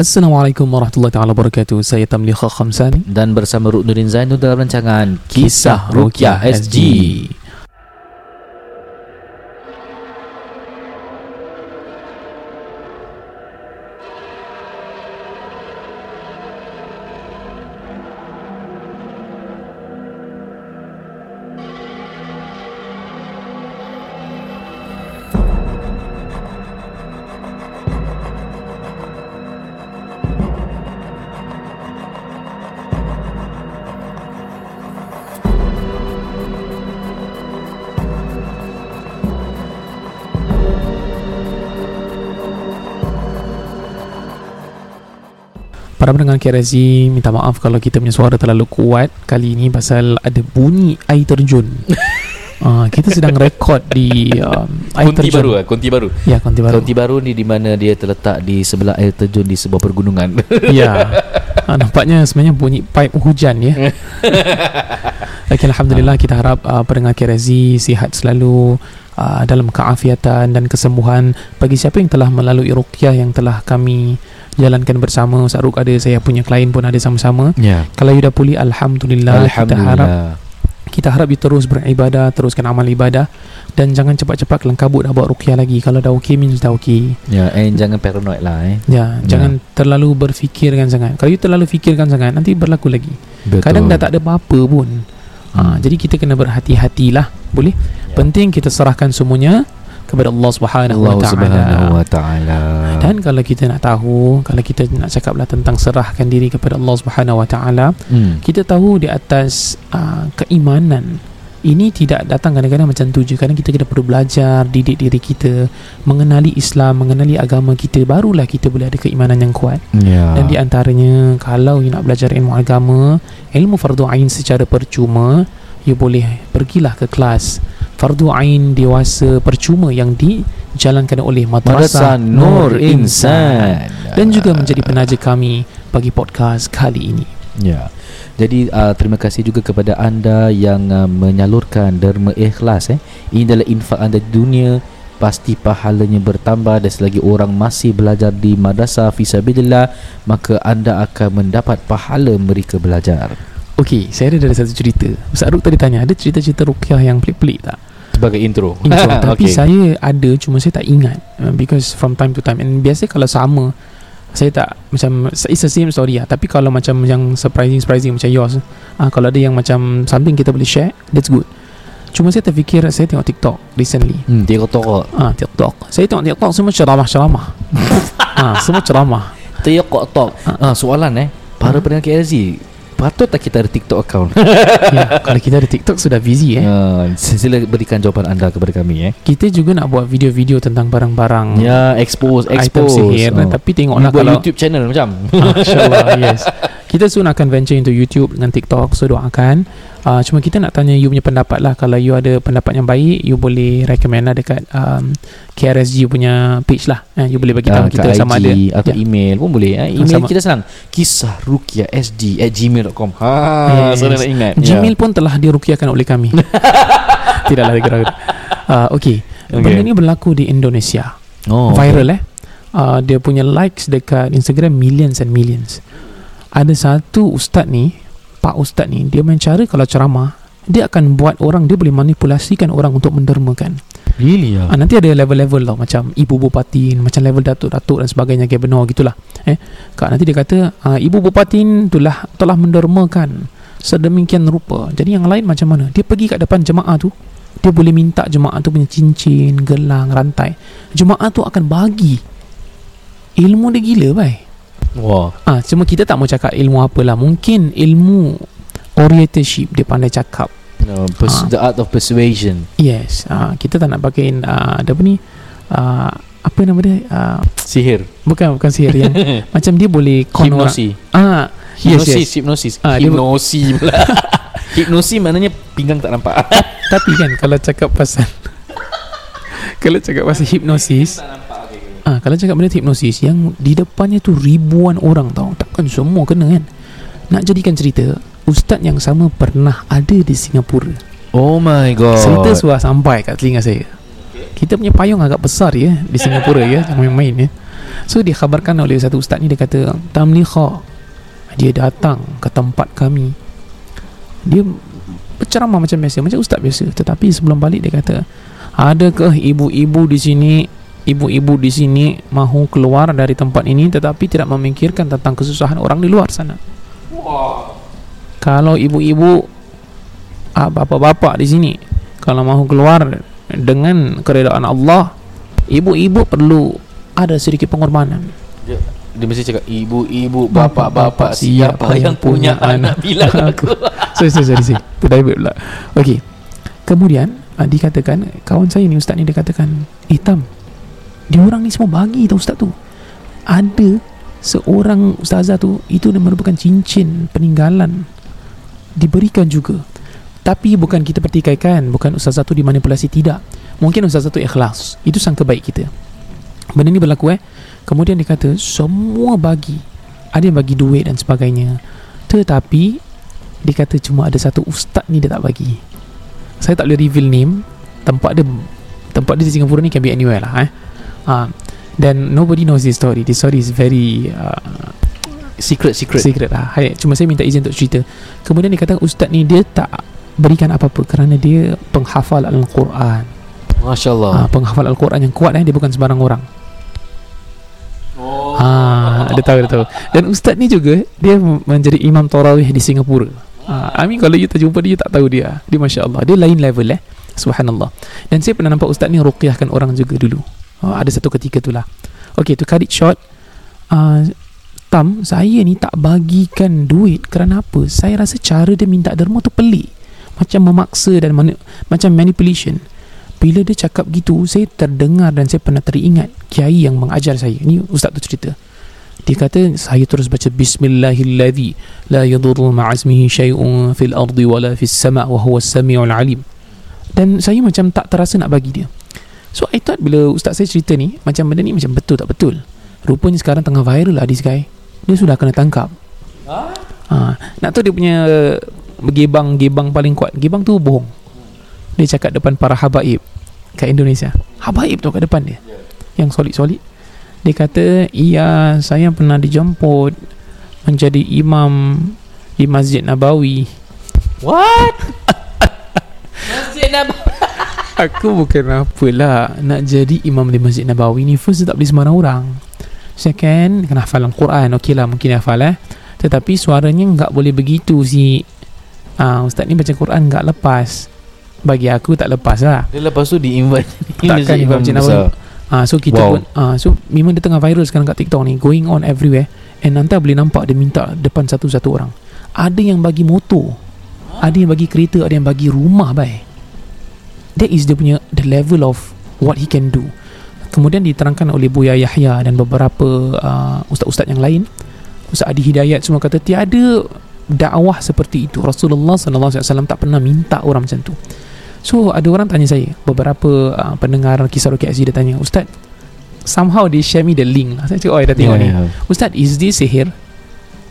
Assalamualaikum warahmatullahi taala wabarakatuh. Saya Tamliha Khamsani dan bersama Ruknuddin Zainul dalam rancangan Kisah Rukyah SG. Para pendengar KRSG Minta maaf kalau kita punya suara terlalu kuat Kali ini pasal ada bunyi air terjun. Uh, Kita sedang rekod di um, air Konti terjun. baru eh? Konti baru? Ya, konti baru. Konti baru ni di mana dia terletak di sebelah air terjun di sebuah pergunungan. Ya. Uh, Nampaknya sebenarnya bunyi pipe hujan ya. Okay, Alhamdulillah kita harap uh, pendengar KRSG sihat selalu uh, Dalam keafiatan dan kesembuhan Bagi siapa yang telah melalui ruqyah yang telah kami jalankan bersama. Ustaz Ruk ada saya punya klien pun ada sama-sama. Ya. Kalau you dah pulih Alhamdulillah, kita harap Alhamdulillah. kita harap you terus beribadah teruskan amal ibadah. Dan jangan cepat-cepat kelang kabut nak buat ruqyah lagi. Kalau dah okey means dah okey Ya, and jangan paranoid lah eh. Ya, jangan terlalu berfikirkan sangat. Kalau you terlalu fikirkan sangat nanti berlaku lagi. Betul. Kadang dah tak ada apa-apa pun. Ha, Hmm. jadi kita kena berhati-hatilah boleh? Ya. penting kita serahkan semuanya kepada Allah Subhanahu wa taala dan kalau kita nak tahu kalau kita nak cakaplah tentang serahkan diri kepada Allah Subhanahu wa taala hmm. kita tahu di atas uh, keimanan ini tidak datang kadang-kadang macam tu je kadang kita kena perlu belajar didik diri kita mengenali Islam mengenali agama kita barulah kita boleh ada keimanan yang kuat Ya. dan di antaranya kalau you nak belajar ilmu agama ilmu fardu ain secara percuma you boleh pergilah ke kelas fardu ain dewasa percuma yang dijalankan oleh Madrasah Nur Insan dan juga menjadi penaja kami bagi podcast kali ini Ya. Jadi uh, terima kasih juga kepada anda yang uh, menyalurkan derma ikhlas eh. Ini adalah infak anda di dunia pasti pahalanya bertambah dan selagi orang masih belajar di madrasah fisabilillah maka anda akan mendapat pahala mereka belajar. Okey, saya ada ada satu cerita. Ustaz Ruk tadi tanya, ada cerita-cerita ruqyah yang pelik-pelik tak? Sebagai intro. Intro. Tapi Okey. saya ada cuma saya tak ingat uh, because from time to time. And biasa kalau sama saya tak macam it's the same story lah. Tapi kalau macam yang surprising surprising macam yours ah kalau ada yang macam something kita boleh share that's good. Cuma saya terfikir saya tengok TikTok recently. Hmm, kata ah TikTok. Saya tengok TikTok semua ceramah-ceramah ah semua ceramah. Dia kata ah, soalan eh. Para pendengar KLZ patut tak kita ada TikTok account? ya, kalau kita ada TikTok sudah busy eh Ya, sila berikan jawapan anda kepada kami eh. kita juga nak buat video-video tentang barang-barang Ya, expose, item expose. sihir Oh. tapi tengoklah buat kalau YouTube channel macam. Ah, InsyaAllah yes Kita soon akan venture into YouTube dengan TikTok So doakan. Uh, Cuma kita nak tanya you punya pendapat lah. Kalau you ada pendapat yang baik You boleh recommend lah dekat um, KRSG punya page lah. Eh, You boleh bagi tahu Ah, kita kat sama IG ada. atau Ya. email pun boleh. Eh. Email sama. kita senang. Kisah Rukia SD At gmail.com Ha Yes. Senang nak ingat. Gmail pun telah dirukiahkan oleh kami. Tidaklah kira uh, Okay Okay. Benda ni berlaku di Indonesia. Oh, Viral eh. Uh, Dia punya likes dekat Instagram Millions and millions Ada satu ustaz ni Pak ustaz ni Dia main cara kalau ceramah Dia akan buat orang Dia boleh manipulasikan orang Untuk mendermakan Really ya Ah, nanti ada level-level tau macam ibu bupati, macam level datuk-datuk dan sebagainya gubernur gitulah. Eh, kak nanti dia kata ah, ibu bupati itulah telah mendermakan sedemikian rupa. Jadi yang lain macam mana? Dia pergi kat depan jemaah tu, dia boleh minta jemaah tu punya cincin, gelang, rantai. Jemaah tu akan bagi. Ilmu dia gila, bai. Wah Ah, cuma kita tak mau cakap ilmu apalah. Mungkin ilmu orientation dia pandai cakap. no, pers- Ah. The art of persuasion Yes, uh, kita tak nak pakai uh, ada apa ni? Uh, apa nama dia? Uh, Sihir bukan bukan sihir yang macam dia boleh. Hipnosis Ah, yes, Hipnosis yes. Hipnosis Ah, Hipnosis pula Hipnosis maknanya Pinggang tak nampak Tapi kan kalau cakap pasal kalau cakap pasal hipnosis Ah, kalau cakap benda hipnosis yang di depannya tu ribuan orang tau. Takkan semua kena kan? Nak jadikan cerita, ustaz yang sama pernah ada di Singapura. Oh my god Cerita sudah sampai kat telinga saya. Kita punya payung agak besar ya di Singapura ya, jangan main-main ya. So dikhabarkan oleh satu ustaz ni Dia kata Tamlikha Dia datang ke tempat kami Dia berceramah macam biasa Macam ustaz biasa Tetapi sebelum balik dia kata Adakah ibu-ibu di sini Ibu-ibu di sini Mahu keluar dari tempat ini Tetapi tidak memikirkan tentang kesusahan orang di luar sana. Kalau ibu-ibu ah, Bapak-bapak di sini Kalau mahu keluar Dengan keredaan Allah Ibu-ibu perlu Ada sedikit pengorbanan. Dia, dia mesti cakap ibu-ibu, bapak-bapak siapa yang punya anak? bilang aku. sorry, sorry, sorry, sorry. Terdivert pula. Okey. Kemudian uh, Dikatakan Kawan saya ni Ustaz ni dia katakan Hitam Dia orang ni semua bagi tau Ustaz tu. Ada Seorang Ustazah tu Itu merupakan cincin Peninggalan. Diberikan juga. Tapi bukan kita pertikaikan Bukan Ustazah tu dimanipulasi Tidak. Mungkin Ustazah tu ikhlas. Itu sangka baik kita. Benda ni berlaku eh. Kemudian dia kata Semua bagi. Ada yang bagi duit dan sebagainya. Tetapi Dia kata cuma ada satu ustaz ni dia tak bagi. Saya tak boleh reveal name. Tempat dia Tempat dia di Singapura ni can be anywhere lah eh Dan nobody knows this story This story is very uh, Secret, secret. secret lah Hai, Cuma saya minta izin untuk cerita Kemudian dia kata ustaz ni dia tak Berikan apa-apa Kerana dia penghafal Al-Quran Masya ha, Allah. Penghafal Al-Quran yang kuat eh Dia bukan sembarang orang Oh. Ha, dia tahu dia tahu. Dan ustaz ni juga dia menjadi imam tarawih di Singapura. Ha, I mean kalau you terjumpa dia you tak tahu dia. Dia masya-Allah. Dia lain level eh. Subhanallah. Dan saya pernah nampak ustaz ni ruqyahkan orang juga dulu. Ha, ada satu ketika tu lah. Okay, to cut it short. Uh, Tam, saya ni tak bagikan duit kerana apa? Saya rasa cara dia minta derma tu pelik. Macam memaksa dan mani- macam manipulation. Bila dia cakap gitu, saya terdengar dan saya pernah teringat kiai yang mengajar saya. Ni ustaz tu cerita. Dia kata saya terus baca bismillahilladzi la yadurru ma'azmihi syai'un fil ardi wala fis sama' wa huwa as-sami'ul alim. Dan saya macam tak terasa nak bagi dia. So I thought bila ustaz saya cerita ni macam benda ni macam betul tak betul. Rupanya sekarang tengah viral lah this guy. Dia sudah kena tangkap. Ha, nak tahu dia punya gebang-gebang paling kuat. Gebang tu bohong. Dia cakap depan para habaib kat Indonesia. Habaib tu kat depan dia. Yang solid-solid. Dia kata, "Iya, saya pernah dijemput menjadi imam di Masjid Nabawi." What? Masjid Nabawi. Aku bukan apalah nak jadi imam di Masjid Nabawi ni first tak boleh sembarang orang. Second, kena hafal Al-Quran. Okey lah, mungkin hafal eh. Tetapi suaranya enggak boleh begitu si ah ustaz ni baca Quran enggak lepas. Bagi aku tak lepas lah. Dia lepas tu di-invite Takkan imam Masjid Nabawi. Ah so kita Wow. pun ah so memang dia tengah viral sekarang kat TikTok ni going on everywhere and nanti boleh nampak dia minta depan satu-satu orang. Ada yang bagi motor. Ada yang bagi kereta, ada yang bagi rumah bai. That is dia punya the level of what he can do. Kemudian diterangkan oleh Buya Yahya dan beberapa uh, ustaz-ustaz yang lain. Ustaz Adi Hidayat semua kata tiada dakwah seperti itu. Rasulullah sallallahu alaihi wasallam tak pernah minta orang macam tu. So ada orang tanya saya Beberapa uh, pendengar Kisah Rocky SG Dia tanya Ustaz Somehow they share me the link lah Saya cakap oh I dah tengok Ya, ni ya. Ustaz is this sihir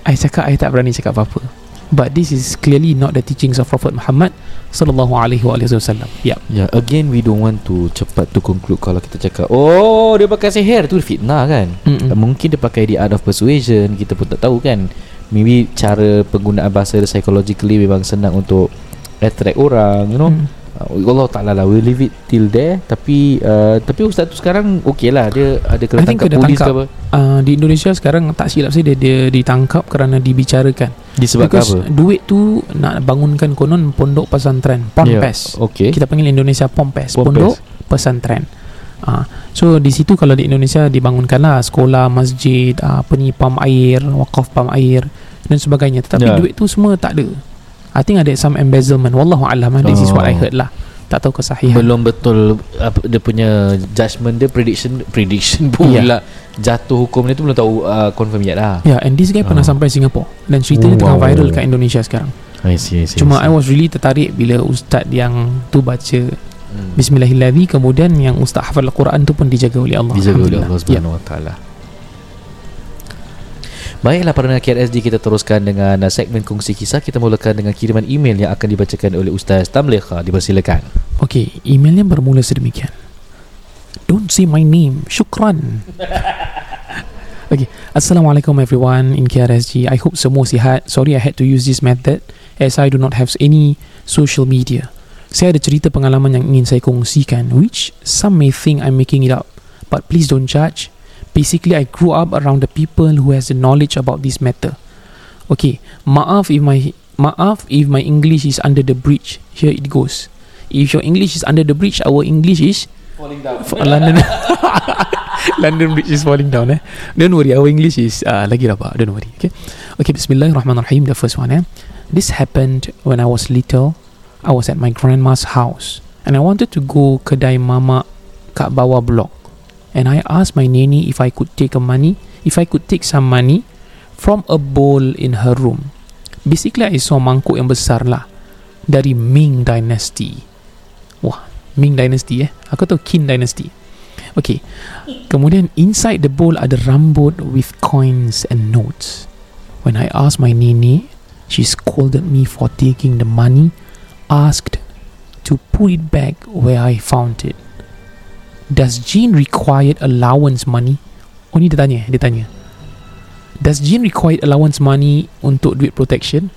I cakap I tak berani cakap apa-apa But this is clearly not the teachings of Prophet Muhammad Sallallahu alaihi wasallam Ya Ya, again we don't want to cepat to conclude kalau kita cakap, oh dia pakai sihir tu fitnah kan. Mm-mm. Mungkin dia pakai the art of persuasion, kita pun tak tahu kan. Maybe cara penggunaan bahasa dia psychologically memang senang untuk attract orang, you know. Mm. Uh, Allah Ta'ala lah We'll leave it till there Tapi uh, Tapi ustaz tu sekarang Okay lah Dia ada kena tangkap kena polis tangkap. ke apa uh, Di Indonesia sekarang Tak silap saya dia, dia ditangkap Kerana dibicarakan Disebabkan Because apa duit tu Nak bangunkan konon Pondok pesantren Ponpes Okay Kita panggil Indonesia Pompes, Pompes. Pondok Pesantren. Ah, so di situ kalau di Indonesia dibangunkanlah sekolah, masjid, ah, apa ni pam air, wakaf pam air dan sebagainya. Tetapi Ya. duit tu semua tak ada. I think ada some embezzlement. Wallahu alam. ah. This is what I Oh. heard lah. Tak tahu kesahihan. Belum betul apa, Dia punya Judgement dia Prediction Prediction pula Jatuh hukum dia tu Belum tahu uh, Confirm yet lah yeah, and this guy pernah Oh. sampai Singapore dan ceritanya Oh, tengah wow. viral kat Indonesia sekarang. I see, I see, Cuma I I see. was really tertarik bila ustaz yang tu baca Hmm. Bismillahirrahmanirrahim kemudian yang ustaz hafal Al-Quran tu pun dijaga oleh Allah. Dijaga oleh. Allah Subhanahu Wa Taala. Baiklah para pendengar KRSD kita teruskan dengan segmen kongsi kisah kita mulakan dengan kiriman email yang akan dibacakan oleh Ustaz Tamliha dipersilakan. Okey, emailnya bermula sedemikian. Don't say my name. Syukran. Okay. Assalamualaikum everyone in KRSG. I hope semua sihat. Sorry I had to use this method as I do not have any social media. Saya ada cerita pengalaman yang ingin saya kongsikan which some may think I'm making it up. But please don't judge. Basically I grew up around the people who has the knowledge about this matter. Okay, maaf if my maaf if my English is under the bridge. Here it goes. If your English is under the bridge, our English is Falling down. For London London Bridge is falling down eh Don't worry Our English is uh, Lagi rabak Don't worry Okay Okay Bismillahirrahmanirrahim The first one eh This happened When I was little I was at my grandma's house And I wanted to go Kedai mama Kat bawah blok And I asked my neni If I could take a money If I could take some money From a bowl in her room. Basically I saw mangkuk yang besar lah Dari Ming Dynasty. Wah Ming Dynasty eh? Aku tahu Qin Dynasty. Okay Kemudian inside the bowl ada rambut with coins and notes. When I asked my nini She scolded me for taking the money Asked to put it back where I found it Does Jean required allowance money? Oh ni dia tanya, dia tanya Does Jean required allowance money untuk duit protection?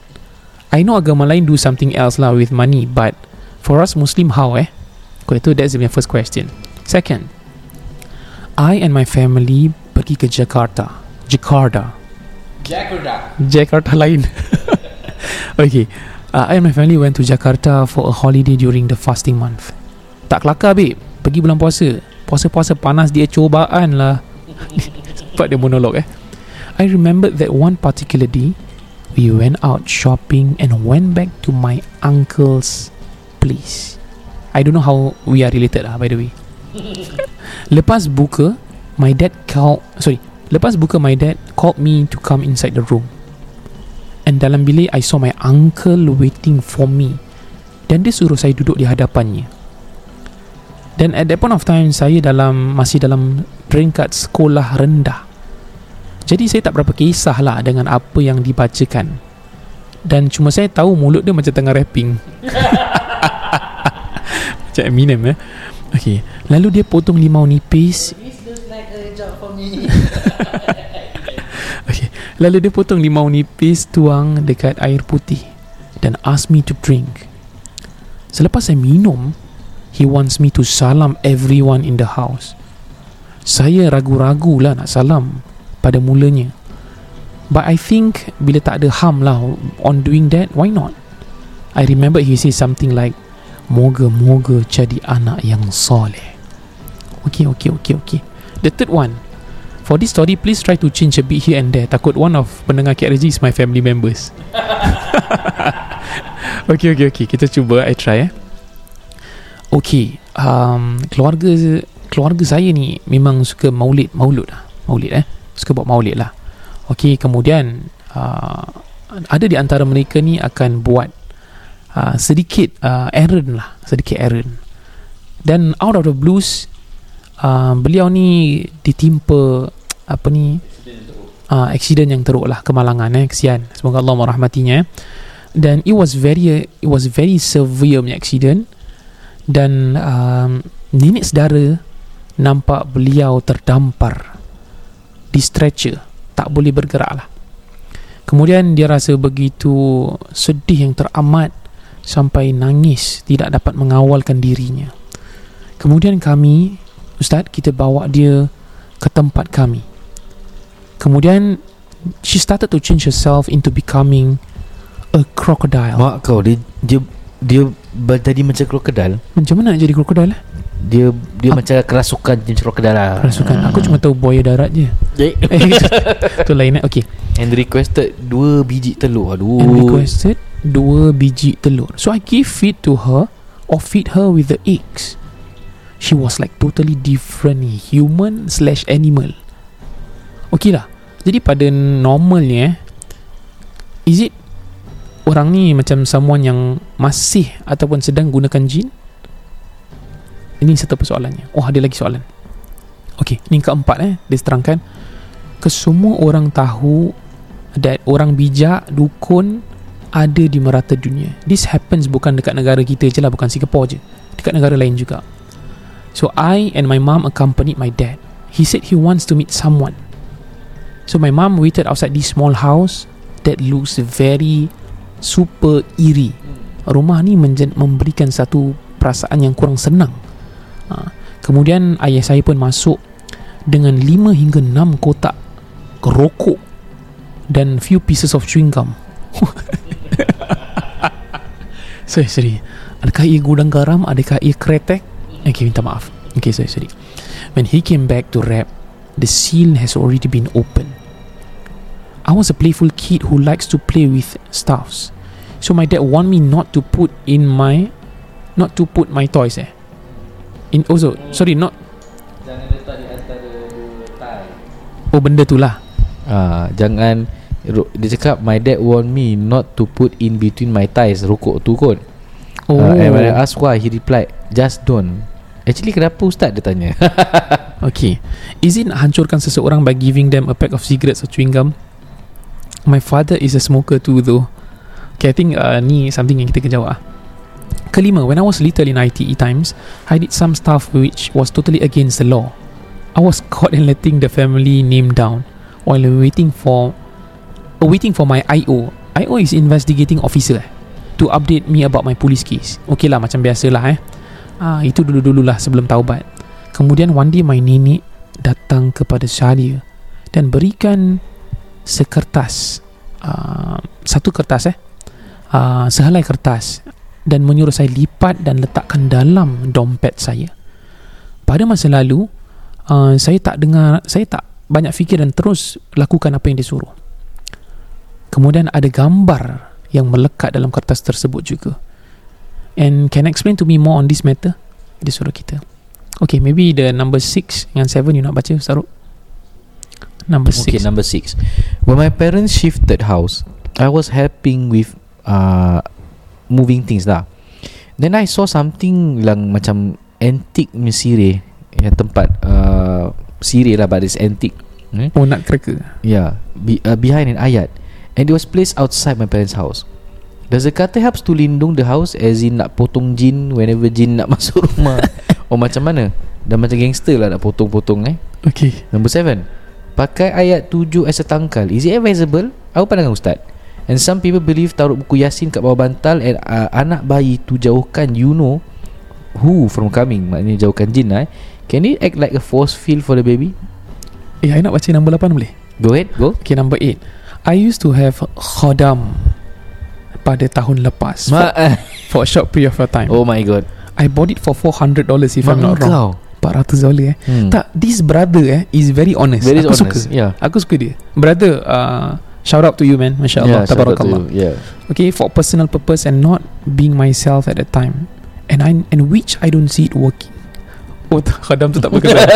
I know agama lain do something else lah with money But for us Muslim how eh? Kau itu that's my first question. Second, I and my family pergi ke Jakarta. Jakarta. Jakarta. Jakarta lain. okay. Uh, I and my family went to Jakarta for a holiday during the fasting month. Tak kelakar babe. Pergi bulan puasa. Puasa-puasa panas dia cobaan lah. Sebab dia monolog eh. I remembered that one particular day, we went out shopping and went back to my uncle's place. I don't know how we are related lah by the way. Lepas buka, my dad called sorry. Lepas buka, my dad called me to come inside the room. And dalam bilik, I saw my uncle waiting for me. Dan dia suruh saya duduk di hadapannya. Dan at that point of time, saya dalam masih dalam peringkat sekolah rendah. Jadi saya tak berapa kisah lah dengan apa yang dibacakan. Dan cuma saya tahu mulut dia macam tengah rapping. macam Eminem eh. Okay. Lalu dia potong limau nipis. Okay. Lalu dia potong limau nipis tuang dekat air putih dan ask me to drink. Selepas saya minum, he wants me to salam everyone in the house. Saya ragu-ragu lah nak salam pada mulanya. But I think bila tak ada harm lah on doing that, why not? I remember he say something like, Moga-moga jadi anak yang soleh. Okay, okay, okay, okay. The third one, For this story, please try to change a bit here and there. Takut one of pendengar KRG is my family members. okay, okay, okay. Kita cuba. I try eh. Okay. Um, keluarga keluarga saya ni memang suka maulid. Maulud lah. Maulid eh. Suka buat maulid lah. Okay, kemudian uh, ada di antara mereka ni akan buat uh, sedikit uh, errand lah. Sedikit errand. Dan out of the blues, uh, beliau ni ditimpa apa ni uh, accident yang teruk lah kemalangan eh kesian semoga Allah merahmatinya eh. dan it was very it was very severe punya accident dan um, nenek saudara nampak beliau terdampar di stretcher tak boleh bergerak lah. Kemudian dia rasa begitu sedih yang teramat sampai nangis tidak dapat mengawalkan dirinya. Kemudian kami ustaz kita bawa dia ke tempat kami. Kemudian she started to change herself into becoming a crocodile. Mak kau dia dia dia ber- jadi macam krokodil. macam mana nak jadi crocodile eh? Dia dia Apa? macam kerasukan jenis krokodil lah. Kerasukan Aku cuma tahu buaya darat je Eh, Eh, Itu lain eh Okay And requested dua biji telur. Aduh. And requested Dua biji telur So I give feed to her Or feed her with the eggs She was like totally different Human slash animal Okay lah Jadi pada normalnya eh Is it Orang ni macam someone yang Masih Ataupun sedang gunakan jin? Ini satu persoalannya. Oh ada lagi soalan. Okay Ini keempat eh Dia terangkan Kesemua orang tahu That orang bijak Dukun Ada di merata dunia. This happens bukan dekat negara kita je lah Bukan Singapore je. Dekat negara lain juga. So I and my mom accompanied my dad. He said he wants to meet someone. So my mom waited outside this small house that looks very super eerie. Rumah ni menjen- memberikan satu perasaan yang kurang senang. Ha. Kemudian ayah saya pun masuk dengan 5 hingga 6 kotak rokok dan few pieces of chewing gum. sorry, sorry. Adakah ia gudang garam? Adakah ia kretek? Okay, minta maaf. Okay, sorry, sorry. When he came back to rap, the seal has already been opened. I was a playful kid who likes to play with stuffs. So my dad want me not to put in my not to put my toys eh. In also sorry not Jangan letak di antara dua tai. oh benda tu lah. Ah, jangan ro- dia cakap my dad want me not to put in between my thighs rokok tu kot. Oh. Uh, and when I asked why he replied just don't. Actually kenapa ustaz dia tanya? Okay. Is it nak hancurkan seseorang by giving them a pack of cigarettes or chewing gum? My father is a smoker too though. Okay, I think uh, ni something yang kita kena jawab ah. Kelima, when I was little in ITE times, I did some stuff which was totally against the law. I was caught in letting the family name down while waiting for uh, waiting for my IO. IO is investigating officer eh, to update me about my police case. Okay lah, macam biasalah eh. Ah, itu dulu-dululah sebelum taubat. Kemudian one day my nenek datang kepada saya dan berikan sekertas uh, satu kertas eh uh, sehelai kertas dan menyuruh saya lipat dan letakkan dalam dompet saya. Pada masa lalu uh, saya tak dengar saya tak banyak fikir dan terus lakukan apa yang disuruh. Kemudian ada gambar yang melekat dalam kertas tersebut juga. And can explain to me more on this matter? Dia suruh kita. Okay, maybe the number 6 dengan 7 you nak baca, Saruk? Number 6. Okay, number six. When my parents shifted house, I was helping with uh, moving things lah. Then I saw something yang macam antique punya sirih yang tempat uh, sirih lah but it's antique. Hmm? Oh, nak cracker. Yeah, be, uh, behind an ayat. And it was placed outside my parents' house. Does the kata helps to lindung the house as in nak potong jin whenever jin nak masuk rumah? oh macam mana? Dah macam gangster lah nak potong-potong eh. Okay. Number seven Pakai ayat tujuh as a tangkal Is it advisable? Apa pandangan Ustaz? And some people believe taruh buku Yasin kat bawah bantal And uh, anak bayi tu jauhkan you know Who from coming Maknanya jauhkan jin lah eh. Can it act like a force field for the baby? Eh, I nak baca number 8 boleh? Go ahead, go Okay, number 8. I used to have khodam pada tahun lepas Ma- for, for a short period of time. Oh my god I bought it for $400 if I'm not wrong. Kau 400 dolar eh. hmm. Tak, this brother eh is very honest. Very Aku honest suka. Yeah Aku suka dia. Brother, uh, shout out to you man. Masya Yeah, Tabarakallah. Yeah okay for personal purpose and not being myself at that time and I and which I don't see it working oh khadam tu tak berkesan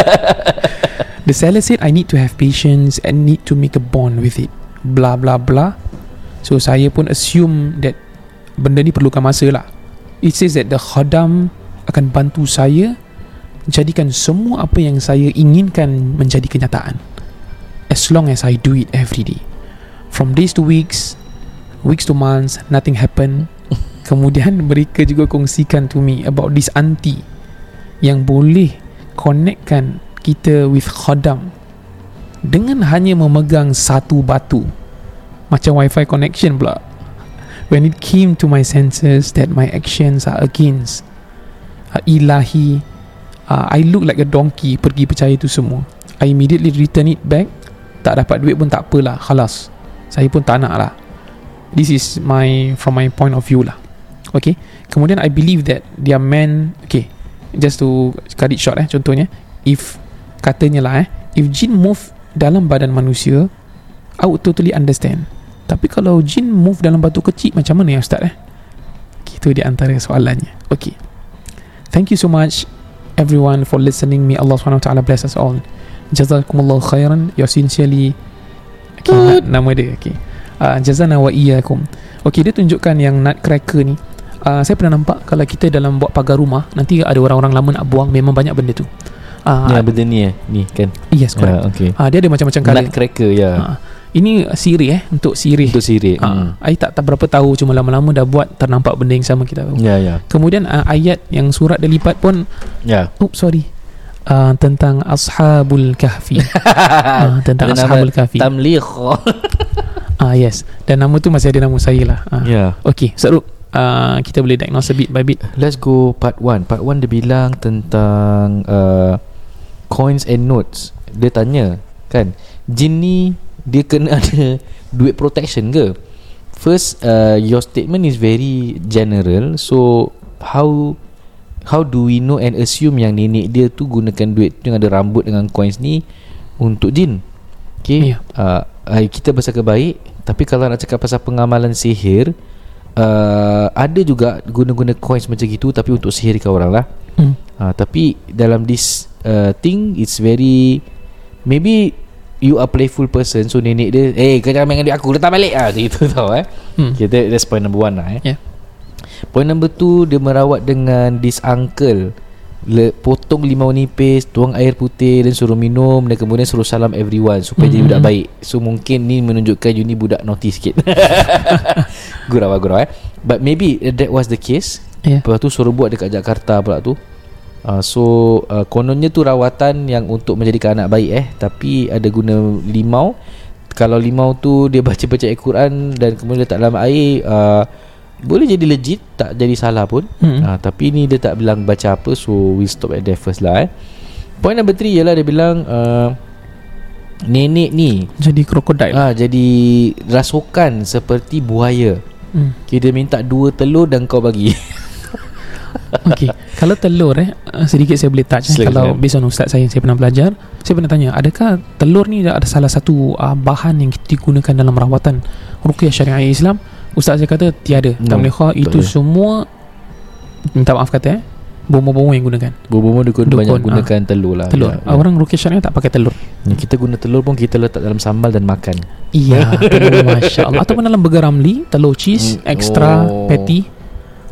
the seller said I need to have patience and need to make a bond with it blah blah blah so saya pun assume that benda ni perlukan masa lah it says that the khadam akan bantu saya jadikan semua apa yang saya inginkan menjadi kenyataan. As long as I do it every day. From days to weeks weeks to months nothing happen. Kemudian mereka juga kongsikan to me about this auntie yang boleh connectkan kita with khodam dengan hanya memegang satu batu. Macam wifi connection pula. When it came to my senses that my actions are against uh, ilahi uh, I look like a donkey pergi percaya tu semua. I immediately return it back. Tak dapat duit pun tak apalah khalas. Saya pun tak nak lah this is my from my point of view lah. Okay? Kemudian I believe that their man okay just to cut it short eh contohnya if katanya lah eh if jin move dalam badan manusia I would totally understand. Tapi kalau jin move dalam batu kecil macam mana ya ustaz eh? Itu di antara soalannya. Okay. Thank you so much everyone for listening. Me Allah SWT bless us all. Jazakumullah khairan. You're sincerely okay, na- nama dia okay. Uh, jazana wa iyyakum. Okay dia tunjukkan yang nutcracker ni. Uh, saya pernah nampak kalau kita dalam buat pagar rumah nanti ada orang-orang lama nak buang memang banyak benda tu. Uh, Ya benda ni eh Ni kan? Yes correct. Ya, okay. uh, dia ada macam-macam color Nutcracker ya. Uh, ini sirih eh untuk sirih Untuk sirik uh, I tak, tak berapa tahu cuma lama-lama dah buat ternampak benda yang sama kita tahu Ya ya kemudian uh, ayat yang surat dia lipat pun Ya oh sorry uh, tentang ashabul kahfi. uh, tentang Ada nama ashabul kahfi. Tamliq. Ah yes. Dan nama tu masih ada nama saya lah. Ah. yeah. Okey, Ustaz Ruk, uh, kita boleh diagnose bit by bit. Let's go part 1. Part 1 dia bilang tentang uh, coins and notes. Dia tanya, kan, jin ni dia kena ada duit protection ke? First, uh, your statement is very general. So, how how do we know and assume yang nenek dia tu gunakan duit tu yang ada rambut dengan coins ni untuk jin? Okay. Ya. Uh, kita bersangka baik, tapi kalau nak cakap pasal pengamalan sihir, uh, ada juga guna-guna coins macam gitu tapi untuk sihirkan orang lah. Hmm. Uh, tapi dalam this uh, thing it's very maybe you are playful person so nenek dia eh kau jangan main dengan aku datang balik ah gitu tau eh. Hmm. Okay, that, that's point number one lah eh. Yeah. Point number two dia merawat dengan this uncle Le, potong limau nipis tuang air putih dan suruh minum dan kemudian suruh salam everyone supaya jadi Mhm. budak baik so mungkin ni menunjukkan you ni budak naughty sikit gurau lah gurau eh but maybe that was the case Yeah. Lepas tu suruh buat dekat Jakarta pula tu uh, So uh, kononnya tu rawatan yang untuk menjadikan anak baik eh Tapi ada guna limau Kalau limau tu dia baca-baca Al-Quran Dan kemudian letak dalam air uh, Boleh jadi legit Tak jadi salah pun Hmm. uh, Tapi ni dia tak bilang baca apa So we stop at there first lah eh Point number three ialah dia bilang uh, Nenek ni Jadi krokodil. ah, Jadi rasukan seperti buaya Hmm. Dia minta dua telur dan kau bagi Okey. Kalau telur eh uh, sedikit saya boleh touch eh. Silakan, Kalau based on ustaz saya yang saya pernah belajar, saya pernah tanya, adakah telur ni ada salah satu uh, bahan yang digunakan dalam rawatan ruqyah syariah Islam? Ustaz saya kata tiada. No, Tak boleh tak itu ada. semua minta maaf kata eh bomo-bomo yang gunakan Bobo dukun, Dukun, banyak ah. gunakan telur lah telur. ya, Ya, Orang ruqyah syariah tak pakai telur. ya. Kita guna telur pun kita letak dalam sambal dan makan Iya, telur masya-Allah. Ataupun dalam burger ramli, telur cheese, Hmm, extra, oh. patty.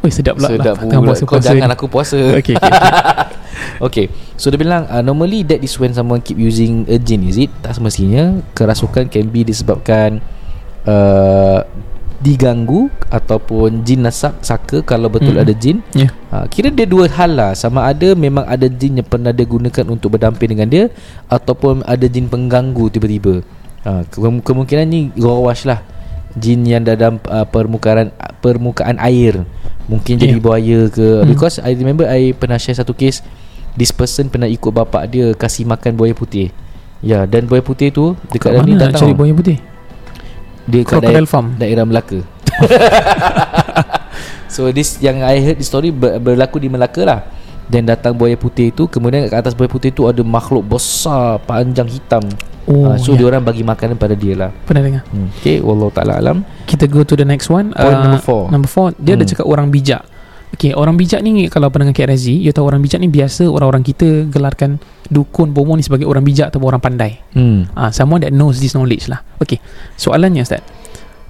Weh sedap pula Sedap lah. Pula Kau puasa-puasa jangan ni. aku puasa Okey, okey. Okay So dia bilang uh, Normally that is when someone keep using a gin Is it? Tak semestinya Kerasukan can be disebabkan uh, Diganggu Ataupun jin nasab Saka Kalau betul Hmm. ada jin Ya. uh, Kira dia dua hal lah Sama ada memang ada jin Yang pernah dia gunakan Untuk berdamping dengan dia Ataupun ada jin pengganggu Tiba-tiba uh, ke- Kemungkinan ni Gawash lah Jin yang dalam uh, permukaan permukaan air Mungkin jadi Yeah. buaya ke Hmm. Because I remember I pernah share satu case This person pernah ikut bapak dia Kasih makan buaya putih Ya dan buaya putih tu Dekat Kat dalam ni mana tak nak tahu cari buaya putih? Dia kat daerah, farm. daerah Melaka So this yang I heard the story ber, berlaku di Melaka lah Dan datang buaya putih tu Kemudian kat atas buaya putih tu Ada makhluk besar Panjang hitam Oh, Ah, So ya. dia orang bagi makanan pada dia lah Pernah dengar. hmm. Okay Wallahu ta'ala alam Kita go to the next one. Point number four. Number four, dia ada Hmm. cakap orang bijak. Okay, orang bijak ni kalau pendengar KRZ, you tahu orang bijak ni biasa orang-orang kita gelarkan dukun bomo ni sebagai orang bijak atau orang pandai. hmm. Ah, someone that knows this knowledge lah. Okay, soalannya Ustaz.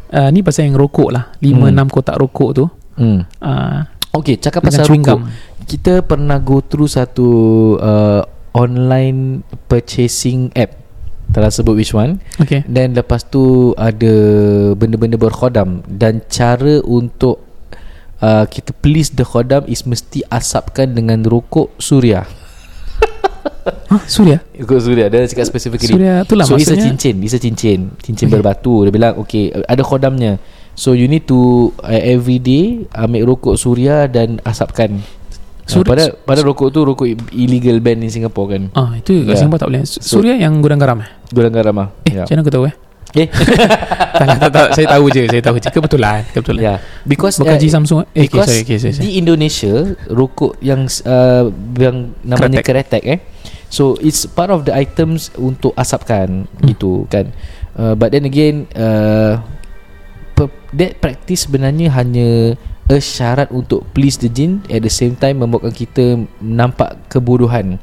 Uh, ni pasal yang rokok lah 5-6 Hmm. kotak rokok tu Hmm. uh, Okay cakap pasal rokok. Kita pernah go through satu uh, Online purchasing app Nak sebut which one. Okay. Dan lepas tu ada benda-benda berkhodam. Dan cara untuk uh, kita please the khodam is mesti asapkan dengan rokok suria Hah, Surya? Rokok suria Dia cakap spesifik Surya tu lah So it's a maksudnya. cincin. It's a cincin. Cincin Okay. berbatu. Dia bilang okay Ada khodamnya. So you need to uh, Every day Ambil rokok suria Dan asapkan Sur- uh, pada, pada rokok tu Rokok illegal ban in Singapore kan Ah itu kat Ya. Singapore tak boleh. Su- Surya yang gudang garam eh? Gudang garam lah Eh, yeah. macam mana kau tahu eh? Eh tak, tak, tak, saya tahu je, saya tahu je. Kebetulan, kebetulan. yeah. Because Bukan uh, Haji Samsung eh? Eh, okay, Because sorry, okay, sorry, sorry. di Indonesia Rokok yang uh, Yang namanya keretek. eh So it's part of the items Untuk asapkan Hmm. Gitu kan uh, But then again uh, per, That practice sebenarnya hanya A syarat untuk please the jin At the same time Membuatkan kita Nampak kebodohan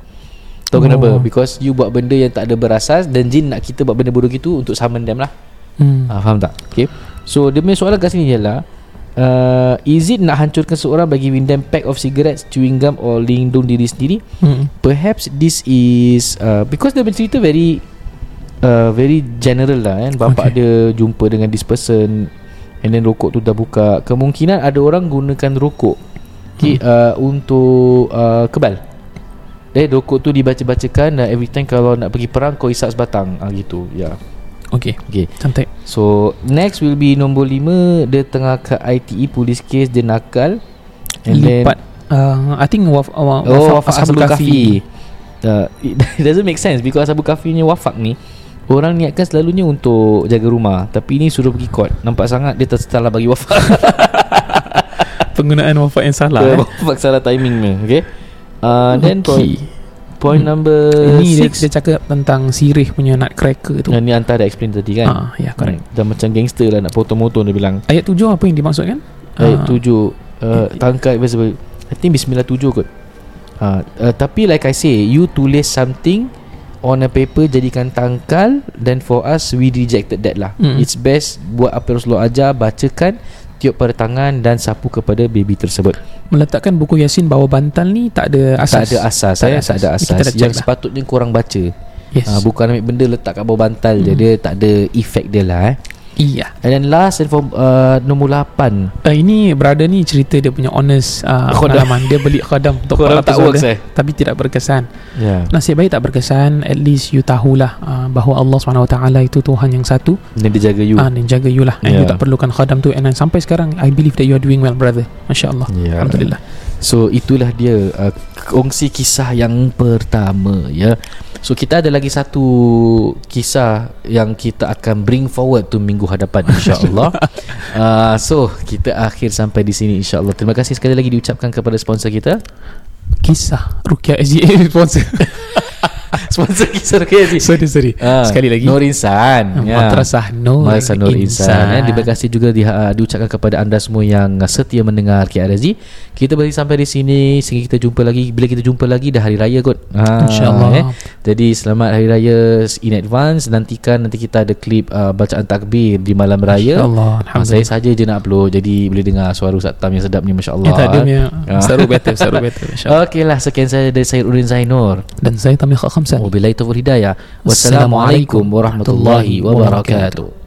Tahu Oh. kenapa Because you buat benda yang tak ada berasas Dan jin nak kita buat benda bodoh gitu Untuk summon them lah Hmm. Ah, faham tak? Okay. So dia punya soalan kat sini ialah uh, Is it nak hancurkan seorang bagi win them pack of cigarettes, chewing gum or lindung diri sendiri? Hmm. Perhaps this is uh, Because dia bercerita very uh, Very general lah kan Bapak Okay. dia jumpa dengan this person And then rokok tu dah buka Kemungkinan ada orang gunakan rokok okay, uh, Untuk uh, kebal Dan rokok tu dibaca-bacakan dan every time kalau nak pergi perang kau isap sebatang. Ah gitu. Ya. Yeah. Okey. Okay. Cantik. So next will be nombor 5 dia tengah ke ITE police case dia nakal. Lipat uh, I think waf, uh, oh, wafak Ashabul Kahfi. Uh, it doesn't make sense because Ashabul Kahfi ni wafak ni Orang niatkan selalunya untuk jaga rumah Tapi ini suruh pergi court. Nampak sangat dia tersalah bagi wafak Penggunaan wafak yang salah eh? Wafak salah timing ni Okay uh, Then Okay. point, point number Ini dia, 6 dia cakap tentang sirih punya nutcracker tu. Yang ni Anta dah explain tadi kan? Ah, ya, correct. Hmm, Dah macam gangster lah Nak potong-potong dia bilang. Ayat tujuh apa yang dimaksudkan? Ayat Ah, tujuh uh, Tangkai visible I think bismillah tujuh kot. Uh, uh, Tapi like I say You tulis something On a paper Jadikan tangkal Then for us We rejected that lah Mm. It's best Buat apa Rasulullah ajar Bacakan Tiup pada tangan Dan sapu kepada baby tersebut Meletakkan buku Yasin bawah bantal ni tak ada asas. Tak ada asas Tak ada eh, Tak ada asas. Kita Yang dah. sepatutnya korang baca Yes. uh, Bukan ambil benda Letak kat bawah bantal je Mm. Dia tak ada Effect dia lah eh Iya. And then last and for, uh, Nombor 8 Uh, ini brother ni cerita dia punya honest uh, pengalaman. Dia beli khadam untuk Khadam 400 tak works, eh? Tapi tidak berkesan. Ya yeah. Nasib baik tak berkesan. At least you tahulah uh, bahawa Allah SWT itu Tuhan yang satu. Dan dia jaga you Ah, dan jaga you lah. And you Yeah. tak perlukan khadam tu. And then sampai sekarang, I believe that you are doing well, brother. Masya Allah. Ya. Alhamdulillah. So itulah dia uh, kongsi kisah yang pertama ya. So kita ada lagi satu kisah yang kita akan bring forward tu minggu hadapan insya-Allah. uh, so kita akhir sampai di sini insya-Allah. Terima kasih sekali lagi diucapkan kepada sponsor kita. Kisah Rukia SGA sponsor. Sponsor kisah Rukiah sorry, sorry. Ah, Sekali lagi. Nur Insan. Ya. Madrasah Nur, Madrasah Nur Insan. Insan. Eh, terima kasih juga di, uh, diucapkan kepada anda semua yang uh, setia mendengar KRZ. Kita beri sampai di sini sehingga kita jumpa lagi. Bila kita jumpa lagi dah hari raya kot. Ha, InsyaAllah. Eh. Jadi selamat hari raya in advance. Nantikan nanti kita ada klip uh, bacaan takbir di malam raya. InsyaAllah. Saya saja je nak upload Jadi boleh dengar suara Ustaz Tam yang sedap ni Masya Allah Ya, tak ada punya Ah. Seru better Seru better InsyaAllah Okey lah sekian saya dari saya Udin Zainur Dan saya Tamil Khamsan Wabillahi taufiq hidayah Wassalamualaikum warahmatullahi wabarakatuh